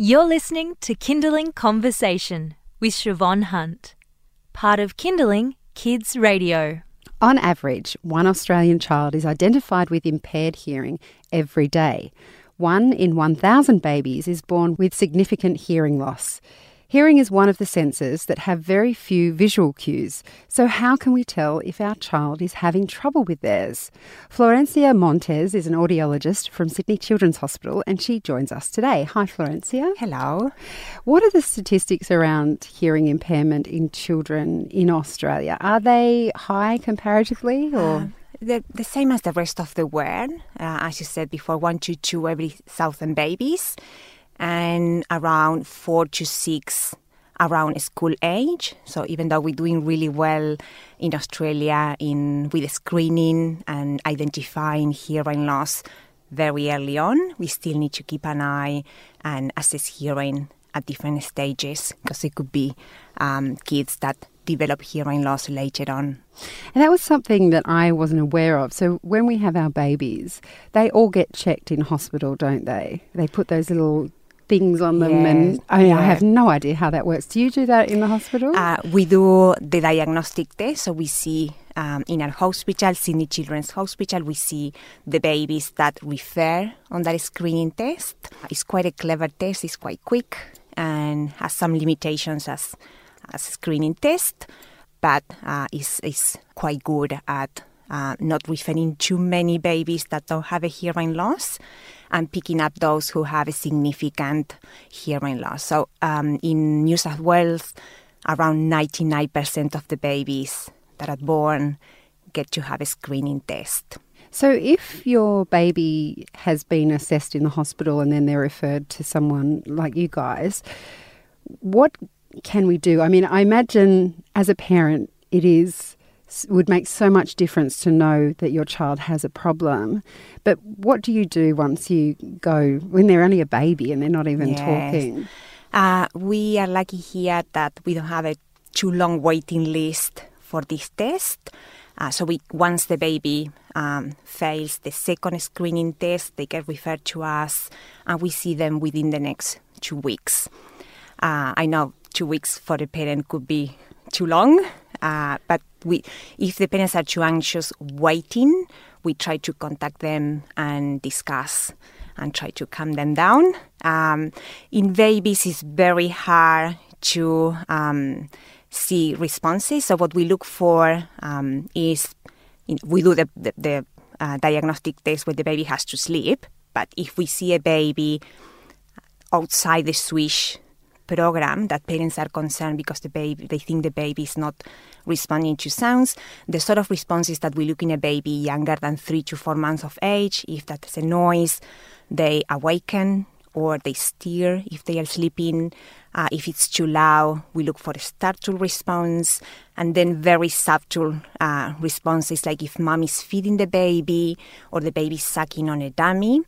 You're listening to Kinderling Conversation with Siobhan Hunt, part of Kinderling Kids Radio. On average, one Australian child is identified with impaired hearing every day. One in 1,000 babies is born with significant hearing loss. Hearing is one of the senses that have very few visual cues, so how can we tell if our child is having trouble with theirs? Florencia Montes is an audiologist from Sydney Children's Hospital and she joins us today. Hi, Florencia. Hello. What are the statistics around hearing impairment in children in Australia? Are they high comparatively or? Uh, the, the same as the rest of the world. Uh, as you said before, one to two every thousand babies and around four to six around school age. So even though we're doing really well in Australia in with screening and identifying hearing loss very early on, we still need to keep an eye and assess hearing at different stages because it could be um, kids that develop hearing loss later on. And that was something that I wasn't aware of. So when we have our babies, they all get checked in hospital, don't they? They put those little things on them, and I, mean, yeah. I have no idea how that works. Do you do that in the hospital? Uh, we do the diagnostic test, so we see um, in our hospital, Sydney Children's Hospital, we see the babies that refer on that screening test. It's quite a clever test. It's quite quick and has some limitations as as a screening test, but uh, is is quite good at uh, not referring too many babies that don't have a hearing loss and picking up those who have a significant hearing loss. So um, in New South Wales, around 99% of the babies that are born get to have a screening test. So, if your baby has been assessed in the hospital and then they're referred to someone like you guys, what can we do? I mean, I imagine as a parent, it is would make so much difference to know that your child has a problem. But what do you do once you go when they're only a baby and they're not even yes. talking? Uh, we are lucky here that we don't have a too long waiting list for this test. Uh, so we, once the baby um, fails the second screening test, they get referred to us, and we see them within the next two weeks. Uh, I know two weeks for the parent could be too long, uh, but we, if the parents are too anxious waiting, we try to contact them and discuss and try to calm them down. Um, in babies, it's very hard to um, see responses. So what we look for um, is we do the, the, the uh, diagnostic test where the baby has to sleep. But if we see a baby outside the swish program that parents are concerned because the baby they think the baby is not responding to sounds. The sort of responses that we look in a baby younger than three to four months of age, if that's a noise, they awaken or they stir if they are sleeping. Uh, if it's too loud, we look for a startle response, and then very subtle uh, responses like if mom is feeding the baby or the baby sucking on a dummy.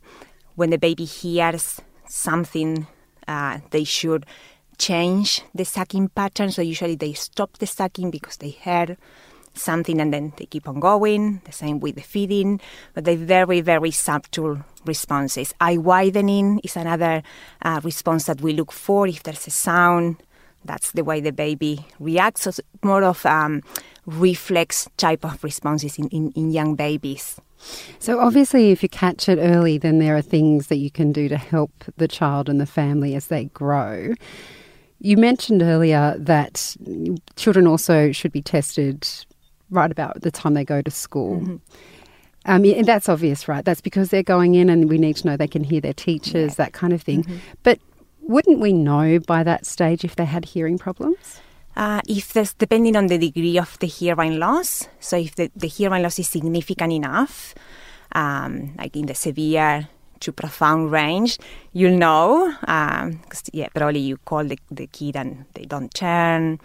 When the baby hears something, uh, they should change the sucking pattern. So usually they stop the sucking because they heard something and then they keep on going. The same with the feeding, but they very, very subtle responses. Eye widening is another uh, response that we look for. If there's a sound, that's the way the baby reacts. So more of um, reflex type of responses in, in, in young babies. So, obviously, if you catch it early, then there are things that you can do to help the child and the family as they grow. You mentioned earlier that children also should be tested right about the time they go to school. Mm-hmm. Um, and that's obvious, right? That's because they're going in and we need to know they can hear their teachers, yeah. that kind of thing. Mm-hmm. But wouldn't we know by that stage if they had hearing problems? Uh, if there's depending on the degree of the hearing loss, so if the, the hearing loss is significant enough, um, like in the severe to profound range, you'll know. Um, yeah, probably you call the, the kid and they don't turn,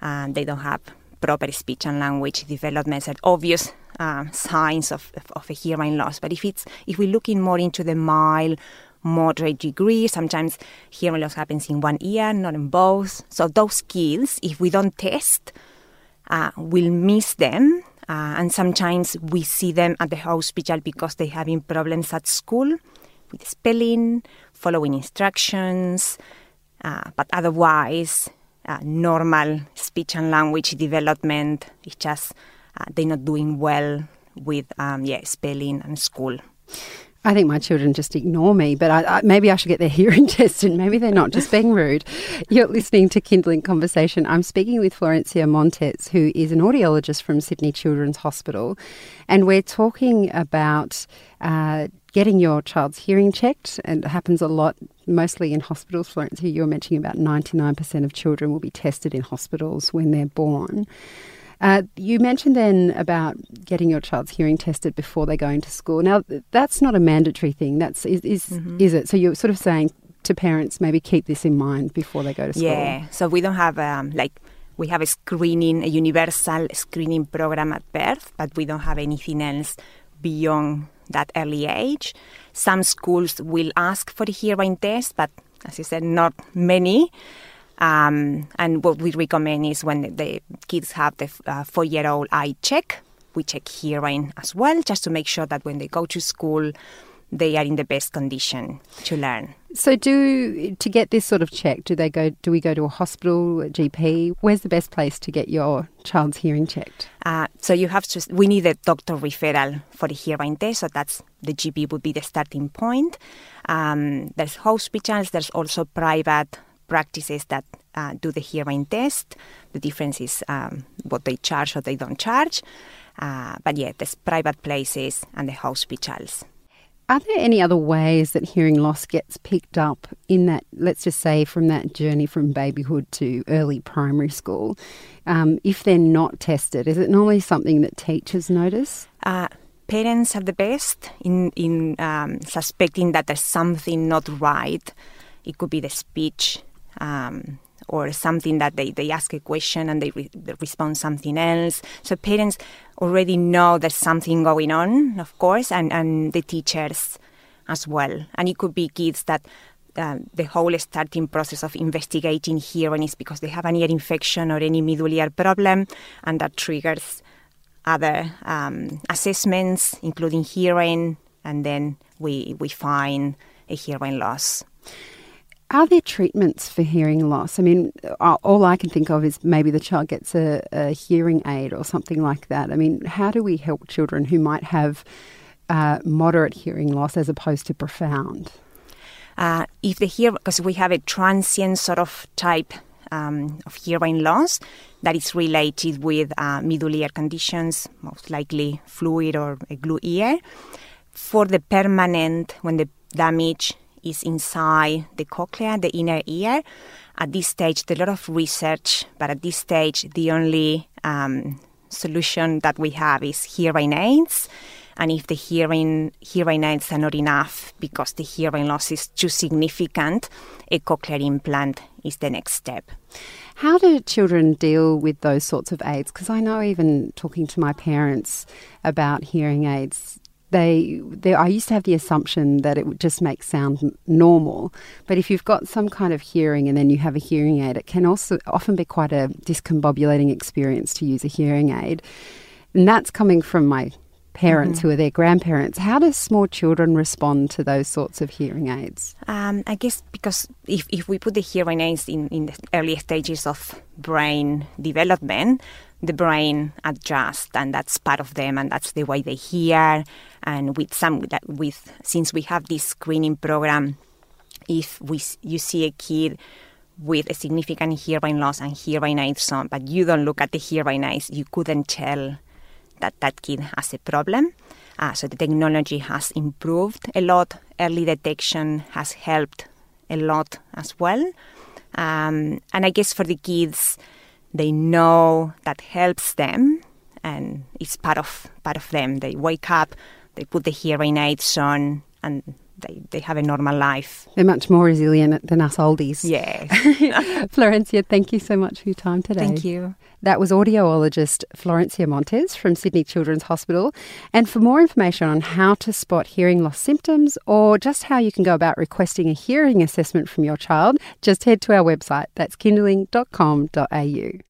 and they don't have proper speech and language development and obvious uh, signs of, of, of, a hearing loss. But if it's if we're looking more into the mild, moderate degree, sometimes hearing loss happens in one ear, not in both. So those kids, if we don't test, uh, we'll miss them uh, and sometimes we see them at the hospital because they're having problems at school with spelling, following instructions, uh, but otherwise, uh, normal speech and language development is just uh, they're not doing well with um, yeah spelling and school. I think my children just ignore me, but I, I, maybe I should get their hearing tested. Maybe they're not just being rude. You're listening to Kinderling Conversation. I'm speaking with Florencia Montes, who is an audiologist from Sydney Children's Hospital, and we're talking about uh, getting your child's hearing checked. And it happens a lot, mostly in hospitals. Florencia, you were mentioning about 99% of children will be tested in hospitals when they're born. Uh, you mentioned then about getting your child's hearing tested before they go into school. Now, that's not a mandatory thing. That's is is, mm-hmm. is it? So you're sort of saying to parents maybe keep this in mind before they go to school. Yeah. So we don't have um, like we have a screening, a universal screening program at birth, but we don't have anything else beyond that early age. Some schools will ask for a hearing test, but as you said, not many. Um, and what we recommend is when the kids have the uh, four year old eye check, we check hearing as well, just to make sure that when they go to school, they are in the best condition to learn. So, do to get this sort of check, do they go? Do we go to a hospital, a GP? Where's the best place to get your child's hearing checked? Uh, so you have to. We need a doctor referral for the hearing test. So that's the GP would be the starting point. Um, there's hospitals. There's also private practices that uh, do the hearing test. The difference is um, what they charge or they don't charge. Uh, but yeah, there's private places and the hospitals. Are there any other ways that hearing loss gets picked up in that, let's just say, from that journey from babyhood to early primary school? Um, if they're not tested, is it normally something that teachers notice? Uh, parents are the best in, in um, suspecting that there's something not right. It could be the speech, um, or something that they, they ask a question and they, re- they, respond something else. So parents already know there's something going on, of course, and, and the teachers as well. And it could be kids that uh, the whole starting process of investigating hearing is because they have an ear infection or any middle ear problem, and that triggers other um, assessments, including hearing, and then we, we find a hearing loss. Are there treatments for hearing loss? I mean, all I can think of is maybe the child gets a, a hearing aid or something like that. I mean, how do we help children who might have uh, moderate hearing loss as opposed to profound? Uh, if they hear, because we have a transient sort of type um, of hearing loss that is related with uh, middle ear conditions, most likely fluid or a glue ear. For the permanent, when the damage is inside the cochlea, the inner ear. At this stage, there's a lot of research, but at this stage, the only um, solution that we have is hearing aids. And if the hearing hearing aids are not enough because the hearing loss is too significant, a cochlear implant is the next step. How do children deal with those sorts of aids? Because I know even talking to my parents about hearing aids, they, they, I used to have the assumption that it would just make sound normal, but if you've got some kind of hearing and then you have a hearing aid, it can also often be quite a discombobulating experience to use a hearing aid. And that's coming from my parents mm-hmm. who are their grandparents. How do small children respond to those sorts of hearing aids? Um, I guess because if, if we put the hearing aids in, in the early stages of brain development, the brain adjusts and that's part of them and that's the way they hear. And with some with since we have this screening program if we you see a kid with a significant hearing loss and hearing aids on but you don't look at the hearing aids you couldn't tell that that kid has a problem. Uh, so the technology has improved a lot. Early detection has helped a lot as well. Um, and i guess for the kids they know that helps them and it's part of part of them. They wake up, they put the hearing aids on, and they, they have a normal life. They're much more resilient than us oldies. Yeah. Florencia, thank you so much for your time today. Thank you. That was audiologist Florencia Montes from Sydney Children's Hospital. And for more information on how to spot hearing loss symptoms or just how you can go about requesting a hearing assessment from your child, just head to our website. That's kinderling.com.au.